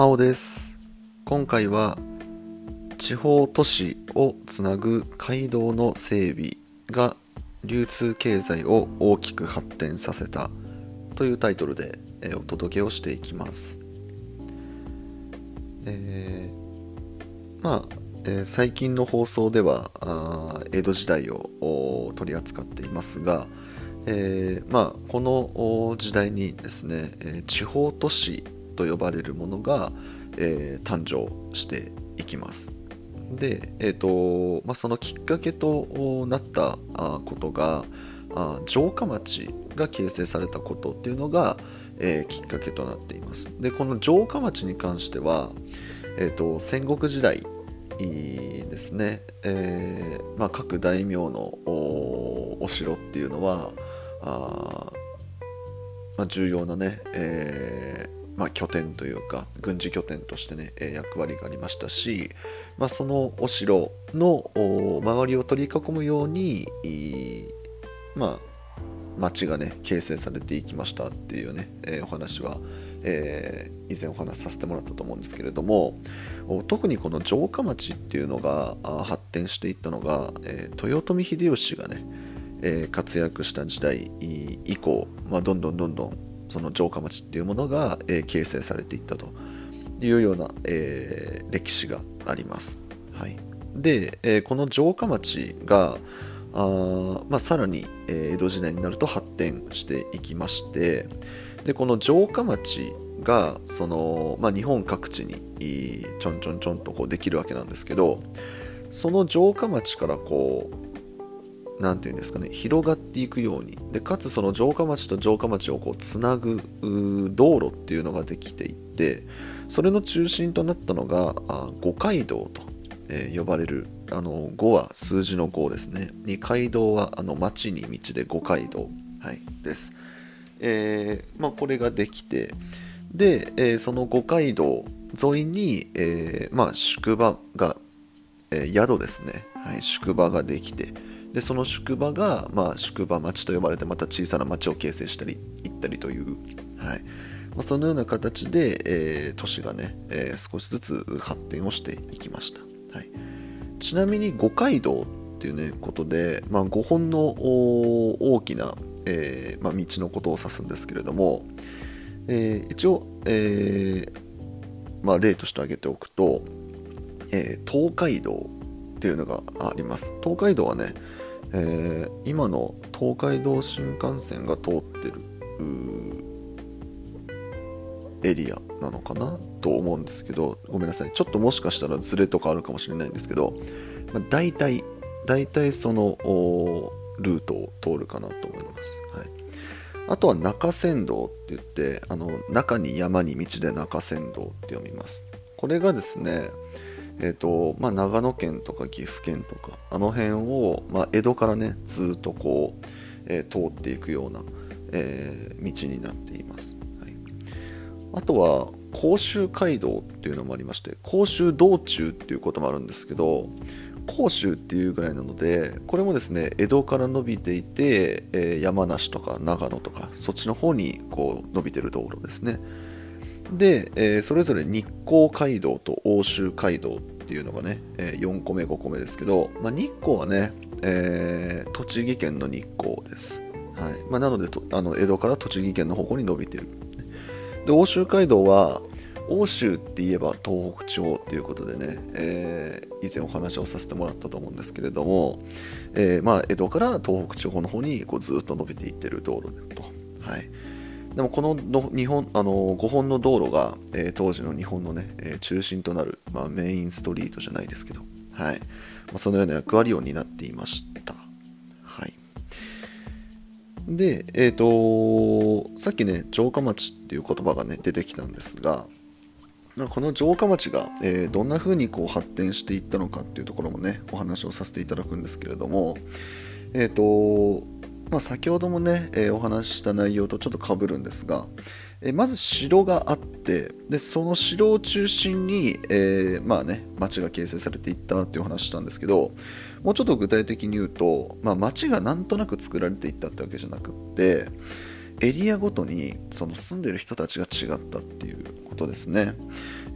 青です。今回は地方都市をつなぐ街道の整備が流通経済を大きく発展させたというタイトルでお届けをしていきます、えー、まあ、えー、最近の放送では江戸時代を取り扱っていますが、えー、まあ、この時代にですね、え地方都市と呼ばれるものが、えー、誕生していきます。で、えーとまあ、そのきっかけとなったことがあ城下町が形成されたことっていうのが、えー、きっかけとなっています。でこの城下町に関しては、えーと、戦国時代ですね、えーまあ、各大名のお城っていうのはあ、まあ、重要なね、えーまあ、拠点というか軍事拠点としてね役割がありましたし、まあ、そのお城の周りを取り囲むようにまあ町がね形成されていきましたっていうね、えー、お話は、えー、以前お話しさせてもらったと思うんですけれども特にこの城下町っていうのが発展していったのが、えー、豊臣秀吉がねえ、活躍した時代以降、まあ、どんどんどんどんその城下町っていうものが、えー、形成されていったというような、えー、歴史があります。はい、で、えこの城下町があ、まあ、さらに、え江戸時代になると発展していきましてでこの城下町がその、まあ、日本各地にちょんちょんちょんとこうできるわけなんですけどその城下町からこう何て言うんですかね広がっていくように。でかつその城下町と城下町をこうつなぐ道路っていうのができていってそれの中心となったのが五街道と、えー、呼ばれるあの5は数字の5ですね。二街道はあの町に道で五街道、はい、です、えー、まあ、これができてで、えー、その五街道沿いに、えまあ、宿場が、え宿ですね、はい、宿場ができて。でその宿場が、まあ、宿場町と呼ばれてまた小さな町を形成したり行ったりという、はい。まあ、そのような形で、えー、都市がね、えー、少しずつ発展をしていきました、はい、ちなみに五街道っていうねことで、まあ、5本の大きな、えーまあ、道のことを指すんですけれども、えー、一応、えーまあ、例として挙げておくと、え、東海道っていうのがあります。東海道はねえー、今の東海道新幹線が通ってるエリアなのかなと思うんですけどごめんなさい。ちょっともしかしたらズレとかあるかもしれないんですけど、まあ、大体大体そのルートを通るかなと思います、はい、あとは中山道って言ってあの中に山に道で中山道って読みます。これがですねえーとまあ、長野県とか岐阜県とかあの辺を、まあ、江戸からねずっとこう、えー、通っていくような、えー、道になっています、はい、あとは甲州街道っていうのもありまして甲州道中っていうこともあるんですけど甲州っていうぐらいなのでこれもですね江戸から伸びていて、えー、山梨とか長野とかそっちの方にこう伸びてる道路ですね。で、えー、それぞれ日光街道と欧州街道っていうのがね、えー、4個目5個目ですけど、まあ、日光はね、えー、栃木県の日光です、はい。まあ、なのであの江戸から栃木県の方向に伸びてる。で欧州街道は欧州って言えば東北地方っていうことでね、えー、以前お話をさせてもらったと思うんですけれども、えー、まあ、江戸から東北地方の方にこうずっと伸びていってる道路だと。はい。でもこの日本あの5本の道路が、えー、当時の日本のね、えー、中心となる、まあ、メインストリートじゃないですけど、はいまあ、そのような役割を担っていました。はい、で、えっ、ー、とさっきね城下町っていう言葉がね出てきたんですがこの城下町が、えー、どんな風にこう発展していったのかっていうところもねお話をさせていただくんですけれどもえっ、とまあ、先ほどもね、えー、お話しした内容とちょっとかぶるんですが、えー、まず城があってでその城を中心に、えー、まあね、町が形成されていったっていう話したんですけどもうちょっと具体的に言うと、まあ、町がなんとなく作られていったってわけじゃなくってエリアごとにその住んでる人たちが違ったっていうことですね、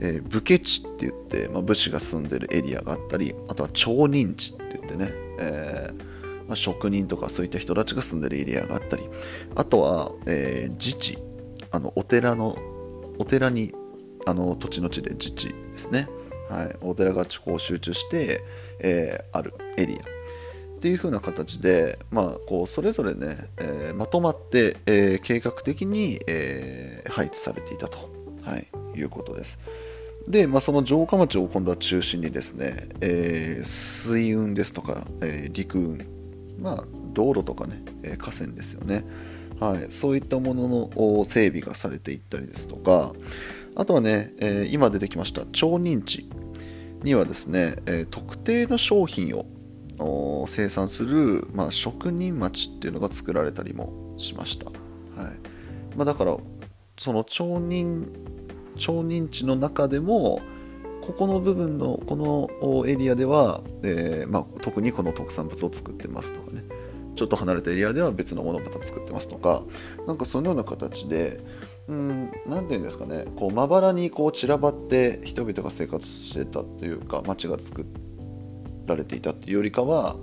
えー、武家地って言って、まあ、武士が住んでるエリアがあったりあとは町人地って言ってね、えー、まあ、職人とかそういった人たちが住んでるエリアがあったりあとは、えー、自治あのお寺のお寺にあの土地の地で自治ですね、はい、お寺がこう集中して、えー、あるエリア。っていう風な形で、まあ、こうそれぞれね、えー、まとまって、えー、計画的に、え配置されていたと、はい、いうことです。で、まあ、その城下町を今度は中心にですね、え水運ですとか、え陸運、まあ、道路とかね、え河川ですよね、はい、そういったものの整備がされていったりですとか、あとはね、え、今出てきました超認知にはですね、え、特定の商品を生産する、まあ、職人町っていうのが作られたりもしました、はい。まあ、だからその町人町人地の中でもここの部分のこのエリアでは、えー、まあ、特にこの特産物を作ってますとかね。ちょっと離れたエリアでは別のものをまた作ってますとか。なんかそのような形で何て言うんですかね。こうまばらにこう散らばって人々が生活してたというか街が作られていたっていうよりかは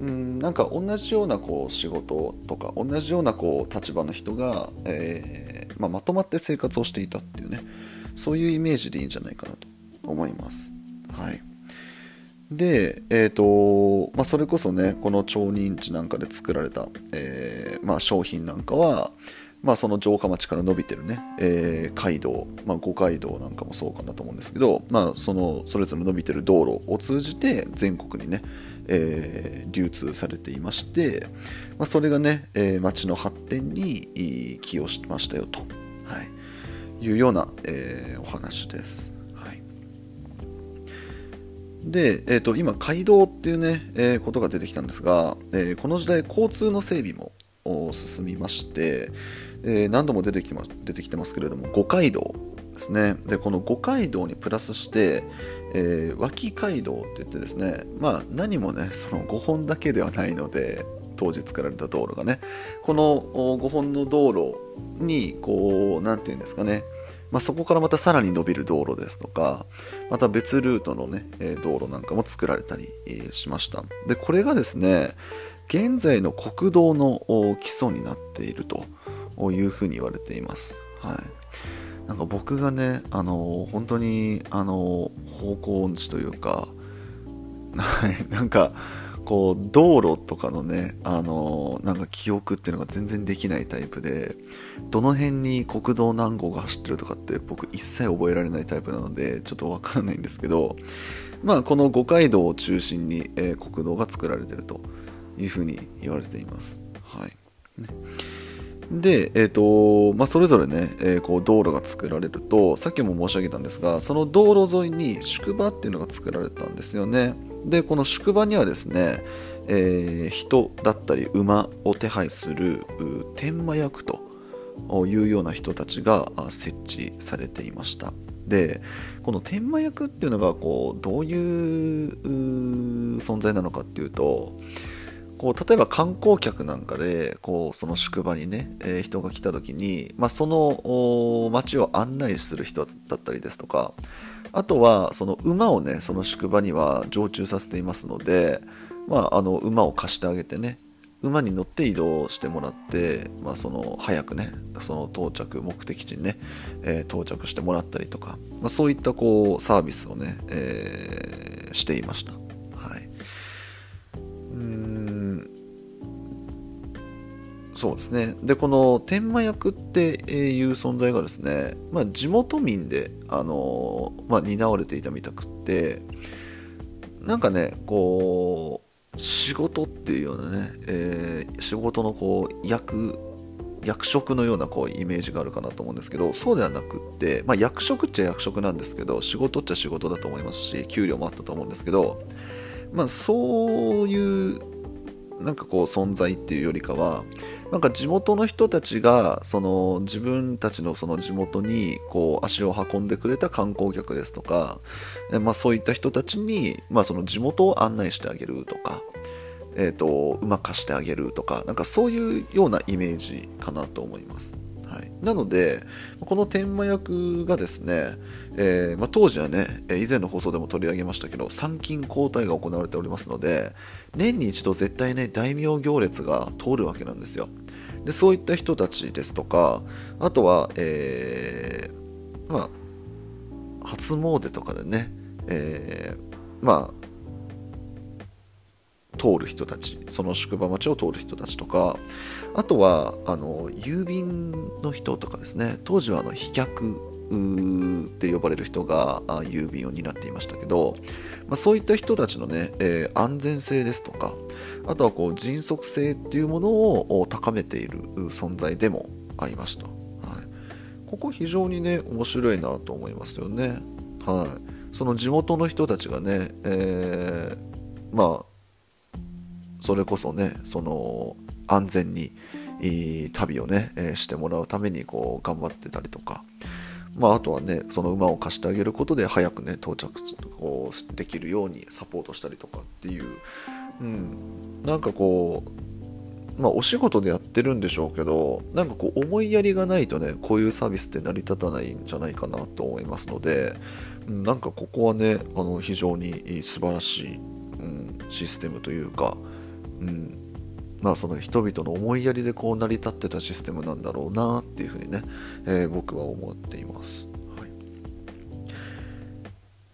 うんなんか同じようなこう仕事とか同じようなこう立場の人が、えー、まあ、まとまって生活をしていたっていうね。そういうイメージでいいんじゃないかなと。思います。はいで、えーとまあ、それこそねこの超認知なんかで作られた、えーまあ、商品なんかは、まあ、その城下町から伸びてるね、えー、街道、まあ、五街道なんかもそうかなと思うんですけど、まあ、そのそれぞれ伸びてる道路を通じて全国にね、えー、流通されていまして、まあ、それがね、えー、町の発展に寄与しましたよと、はい、いうような、え、お話です。で、えーと、今、街道っていうね、えー、ことが出てきたんですが、えー、この時代、交通の整備も進みまして、えー、何度も出てきま出てきてますけれども、五街道ですね。で、この五街道にプラスして、え脇街道って言ってですね、まあ、何もね、その5本だけではないので、当時作られた道路がね、この5本の道路に、こう、なんていうんですかね、まあ、そこからまたさらに伸びる道路ですとか、また別ルートのね、道路なんかも作られたりしました。で、これがですね、現在の国道の基礎になっているというふうに言われています。はい。なんか僕がね、あの、本当に、あの、方向音痴というか、はい、なんか、こう道路とかのねあのなんか記憶っていうのが全然できないタイプでどの辺に国道何号が走ってるとかって僕一切覚えられないタイプなのでちょっとわからないんですけどまあこの五街道を中心に、えー、国道が作られてるというふうに言われています。はい。ね。で、えーとまあ、それぞれね、えー、こう道路が作られるとさっきも申し上げたんですがその道路沿いに宿場っていうのが作られたんですよね。でこの宿場にはですね、えー、人だったり馬を手配する天満役というような人たちが設置されていました。でこの天満役っていうのがこうどういう存在なのかっていうとこう例えば観光客なんかでこうその宿場にね、えー、人が来た時に、まあ、その街を案内する人だったりですとかあとはその馬をねその宿場には常駐させていますので、まあ、あの馬を貸してあげてね馬に乗って移動してもらって、まあ、その早くねその到着目的地にね、えー、到着してもらったりとか、まあ、そういったこうサービスをね、えー、していました。そうですね。で、この天満役っていう存在がですね、まあ、地元民で、あのまあ、担われていたみたくって、なんかね、こう、仕事っていうようなね、えー、仕事のこう役、役職のようなこうイメージがあるかなと思うんですけど、そうではなくって、まあ、役職っちゃ役職なんですけど、仕事っちゃ仕事だと思いますし、給料もあったと思うんですけど、まあ、そういうなんかこう存在っていうよりかは、なんか地元の人たちがその自分たちのその地元にこう足を運んでくれた観光客ですとか、まあ、そういった人たちに、まあ、その地元を案内してあげるとか、えーと、うまかしてあげるとかなんかそういうようなイメージかなと思います。はい、なのでこの天満役がですね、えー、まあ、当時はね以前の放送でも取り上げましたけど参勤交代が行われておりますので年に一度絶対ね大名行列が通るわけなんですよ。でそういった人たちですとかあとは、えー、まあ初詣とかでね、えー、まあ通る人たちその宿場町を通る人たちとかあとはあの郵便の人とかですね。当時はあの飛脚って呼ばれる人が郵便を担っていましたけど、まあ、そういった人たちのね、えー、安全性ですとかあとはこう迅速性っていうものを高めている存在でもありました、はい、ここ非常にね面白いなと思いますよね。はい。その地元の人たちがね、えー、まあそれこそねその安全にいい旅をね、えー、してもらうためにこう頑張ってたりとか、まあ、あとはねその馬を貸してあげることで早くね到着こうできるようにサポートしたりとかっていう、うん、なんかこうまあお仕事でやってるんでしょうけどなんかこう思いやりがないとねこういうサービスって成り立たないんじゃないかなと思いますので、うん、なんかここはねあの非常に素晴らしい、うん、システムというか、うんまあ、その人々の思いやりでこう成り立ってたシステムなんだろうなっていうふうにね、えー、僕は思っています。はい、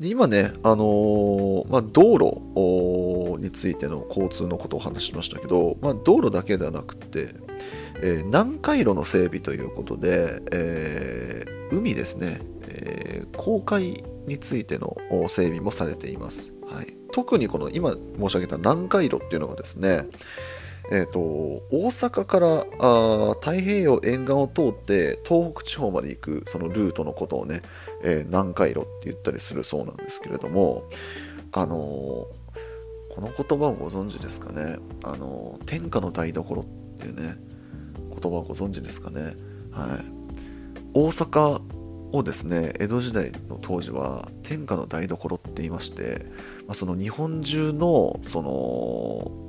で今ね、あのー、まあ、道路についての交通のことを話しましたけど、まあ、道路だけではなくて、えー、南海路の整備ということで、えー、海ですね、えー、航海についての整備もされています。はい、特にこの今申し上げた南海路っていうのがですね、えーと、大阪からあ太平洋沿岸を通って東北地方まで行くそのルートのことをね、えー、南海路って言ったりするそうなんですけれども、あのー、この言葉をご存知ですかね、あのー、天下の台所っていうね言葉をご存知ですかね、はい、大阪をですね江戸時代の当時は天下の台所って言いまして、まあ、その日本中のその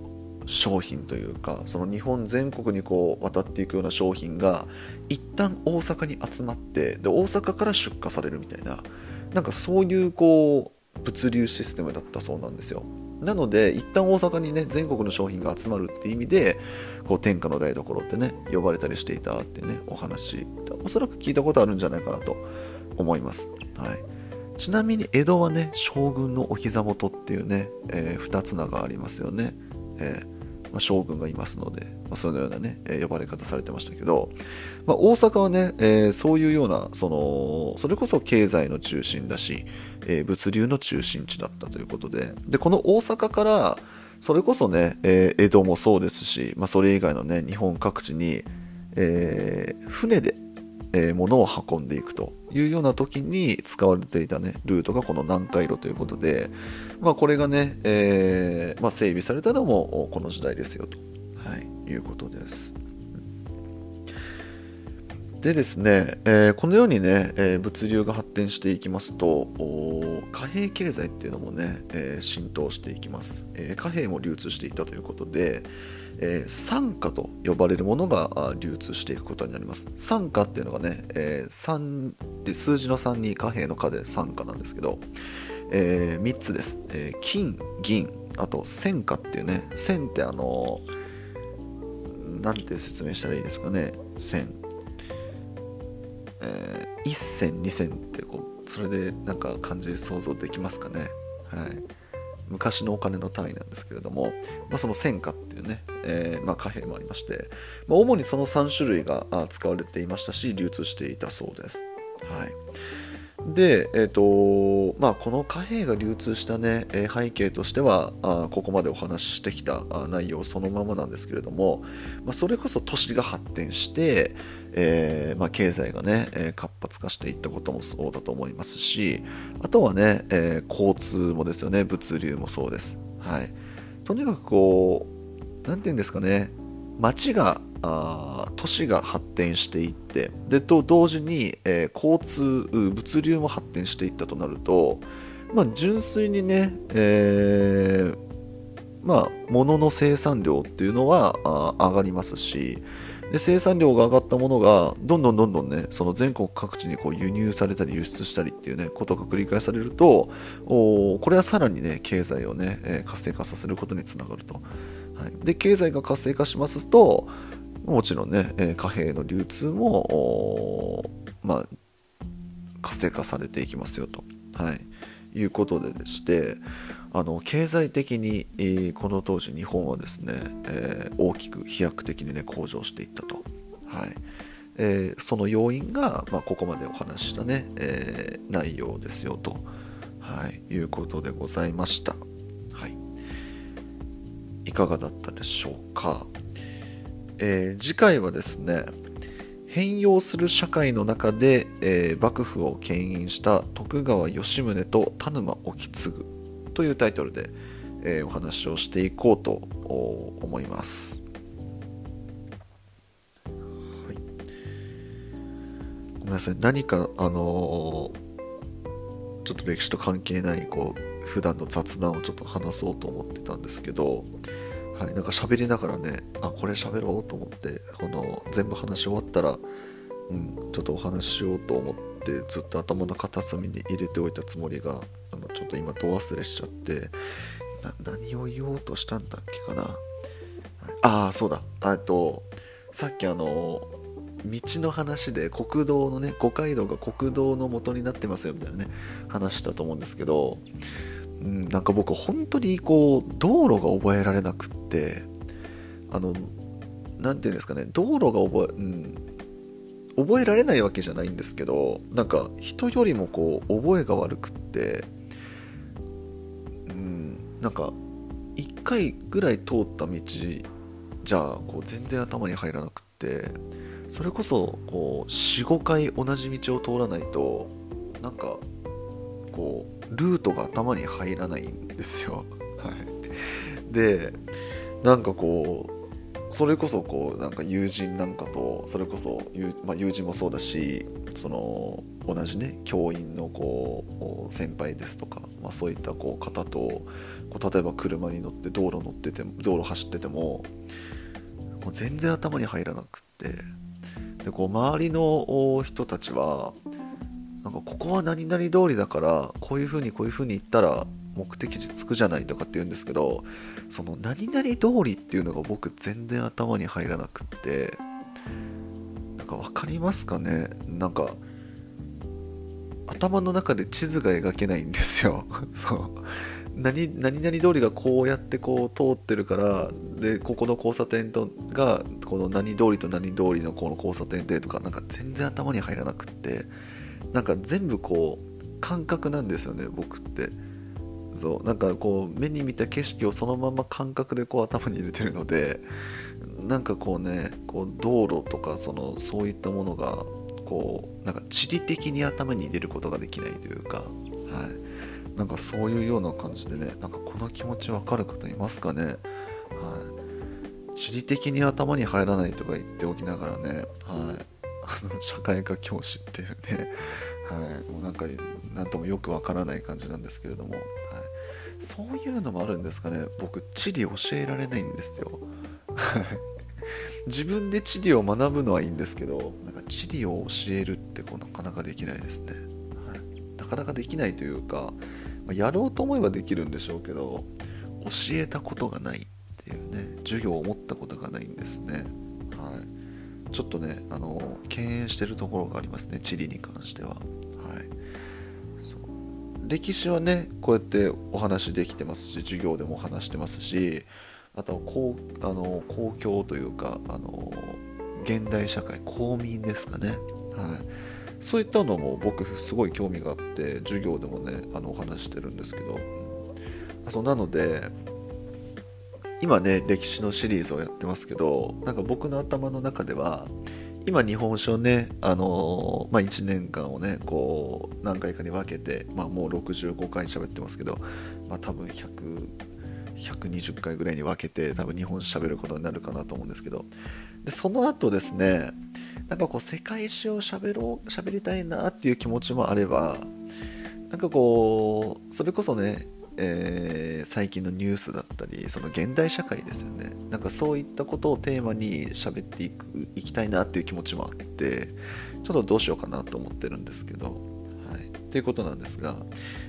商品というかその日本全国にこう渡っていくような商品が一旦大阪に集まってで大阪から出荷されるみたいななんかそういうこう物流システムだったそうなんですよ。なので一旦大阪にね全国の商品が集まるって意味でこう天下の台所ってね呼ばれたりしていたってねお話おそらく聞いたことあるんじゃないかなと思います、はい、ちなみに江戸はね将軍のお膝元っていうね、えー、二つ名がありますよね、えーまあ、将軍がいますので、まあ、そのようなね、えー、呼ばれ方されてましたけど、まあ、大阪はね、えー、そういうような、その、それこそ経済の中心だし、えー、物流の中心地だったということで、で、この大阪から、それこそね、え江戸もそうですし、ま、それ以外のね、日本各地に、え船で、え物を運んでいくというような時に使われていたね、ルートがこの南海路ということで、まあ、これがね、えー、まあ、整備されたのもこの時代ですよと、はい、いうことです。でですね、えー、このようにね、え、物流が発展していきますと貨幣経済っていうのもね、え、浸透していきます、え貨幣も流通していったということで、えー、酸化と呼ばれるものが流通していくことになります。酸化っていうのがね、えー、3で数字の3に貨幣の貨で酸化なんですけど、えー、3つです、えー、金、銀、あと線化っていうね、線ってあのなんて説明したらいいですかね、線。えー、1線、2線ってこう、それでなんか漢字想像できますかね。はい。昔のお金の単位なんですけれども、まあ、その戦貨っていうね、えー、まあ、貨幣もありまして、まあ、主にその3種類が使われていましたし流通していたそうです。はい、で、えーとまあ、この貨幣が流通した、ね、背景としてはあここまでお話ししてきた内容そのままなんですけれども、まあ、それこそ都市が発展して、えー、まあ、経済がね、え活発化していったこともそうだと思いますしあとはね、えー、交通もですよね物流もそうです、はい、とにかくこう何て言うんですかね。街があ都市が発展していってでと同時に、えー、交通物流も発展していったとなると、まあ、純粋にね、えー、まあ、物の生産量っていうのは上がりますし、で生産量が上がったものがどんどんどんどんねその全国各地にこう輸入されたり輸出したりっていうねことが繰り返されるとおこれはさらにね経済をね、えー、活性化させることにつながると、はい、で経済が活性化しますともちろんね、え、貨幣の流通もまあ活性化されていきますよと、はい、いうことででしてあの経済的に、えー、この当時日本はですね、えー、大きく飛躍的にね向上していったと、はい。えー、その要因が、まあ、ここまでお話ししたね、え内容ですよと、はい、いうことでございました、いかがだったでしょうか、え次回はですね変容する社会の中で、えー、幕府を牽引した徳川吉宗と田沼意次というタイトルで、えー、お話をしていこうと思います。はい、ごめんなさい。何かあのー、ちょっと歴史と関係ないこう普段の雑談をちょっと話そうと思ってたんですけど、はい、なんか喋りながらねあこれ喋ろうと思ってこの全部話し終わったら、うん、ちょっとお話ししようと思ってずっと頭の片隅に入れておいたつもりがあのちょっと今ど忘れしちゃって何を言おうとしたんだっけかな。ああそうだ。あとさっきあの道の話で国道のね五街道が国道の元になってますよみたいなね話したと思うんですけどうん、なんか僕本当にこう道路が覚えられなくってあの何て言うんですかね道路が覚え、うん、覚えられないわけじゃないんですけどなんか人よりもこう覚えが悪くってうんなんか1回ぐらい通った道じゃあこう全然頭に入らなくってそれこそこう45回同じ道を通らないとなんかこうルートが頭に入らないんですよ。はい、でなんかこうそれこそこうなんか友人なんかとそれこそ友,、まあ、友人もそうだしその同じね教員のこう先輩ですとか、まあ、そういったこう方とこう例えば車に乗って道路乗ってて道路走っててももう全然頭に入らなくってでこう周りの人たちはなんかここは何々通りだからこういう風にこういう風に行ったら目的地着くじゃないとかって言うんですけどその何々通りっていうのが僕全然頭に入らなくってなんか分かりますかね？なんか頭の中で地図が描けないんですよ。そう。何何々通りがこうやってこう通ってるからでここの交差点とがこの何通りと何通りのこの交差点でとかなんか全然頭に入らなくって。なんか全部こう感覚なんですよね僕って。そう。なんかこう目に見た景色をそのまま感覚でこう頭に入れてるのでなんかこうねこう道路とかそのそういったものがこうなんか地理的に頭に入れることができないというか、はい、なんかそういうような感じでねなんかこの気持ちわかる方いますかね、はい、地理的に頭に入らないとか言っておきながらね、はい、あ の社会科教師っていうね、はい、もうなんか何ともよくわからない感じなんですけれども、はい、そういうのもあるんですかね。僕地理教えられないんですよ。自分で地理を学ぶのはいいんですけどなんか地理を教えるってこうなかなかできないですね、はい、なかなかできないというか、まあ、やろうと思えばできるんでしょうけど教えたことがないっていうね授業を持ったことがないんですね。はい。ちょっとねあの敬遠してるところがありますね地理に関しては、はい、歴史はねこうやってお話できてますし授業でも話してますしあとは公あの公共というかあの現代社会公民ですかね、はい、そういったのも僕すごい興味があって授業でもねあのお話してるんですけど、そうなので今ね歴史のシリーズをやってますけどなんか僕の頭の中では今日本史をね、あのー、まあ、1年間をねこう何回かに分けて、まあ、もう65回喋ってますけど、まあ、多分100 120回ぐらいに分けて多分日本史喋ることになるかなと思うんですけど。でその後ですねなんかこう世界史を喋ろう喋りたいなっていう気持ちもあればなんかこうそれこそねえー、最近のニュースだったりその現代社会ですよね。なんかそういったことをテーマに喋っていくいきたいなっていう気持ちもあってちょっとどうしようかなと思ってるんですけど、はい、ということなんですが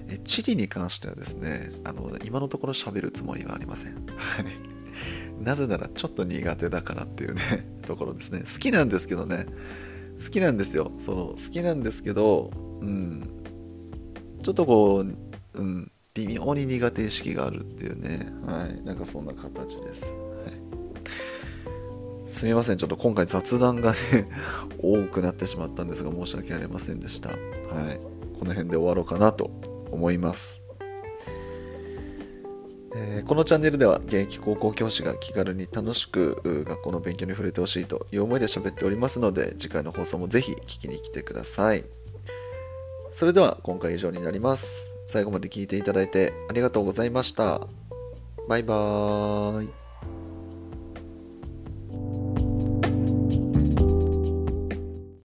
え地理に関してはですねあの今のところ喋るつもりはありません、はい、なぜならちょっと苦手だからっていうね ところですね。好きなんですけどね。好きなんですよ。そう好きなんですけどうん。ちょっとこう、うん、微妙に苦手意識があるっていうね、はい、なんかそんな形です。はい、すみません、ちょっと今回雑談がね 多くなってしまったんですが、申し訳ありませんでした。はい、この辺で終わろうかなと思います。えこのチャンネルでは現役高校教師が気軽に楽しく学校の勉強に触れてほしいという思いで喋っておりますので次回の放送もぜひ聞きに来てください。それでは今回以上になります。最後まで聞いていただいてありがとうございました。バイバーイ。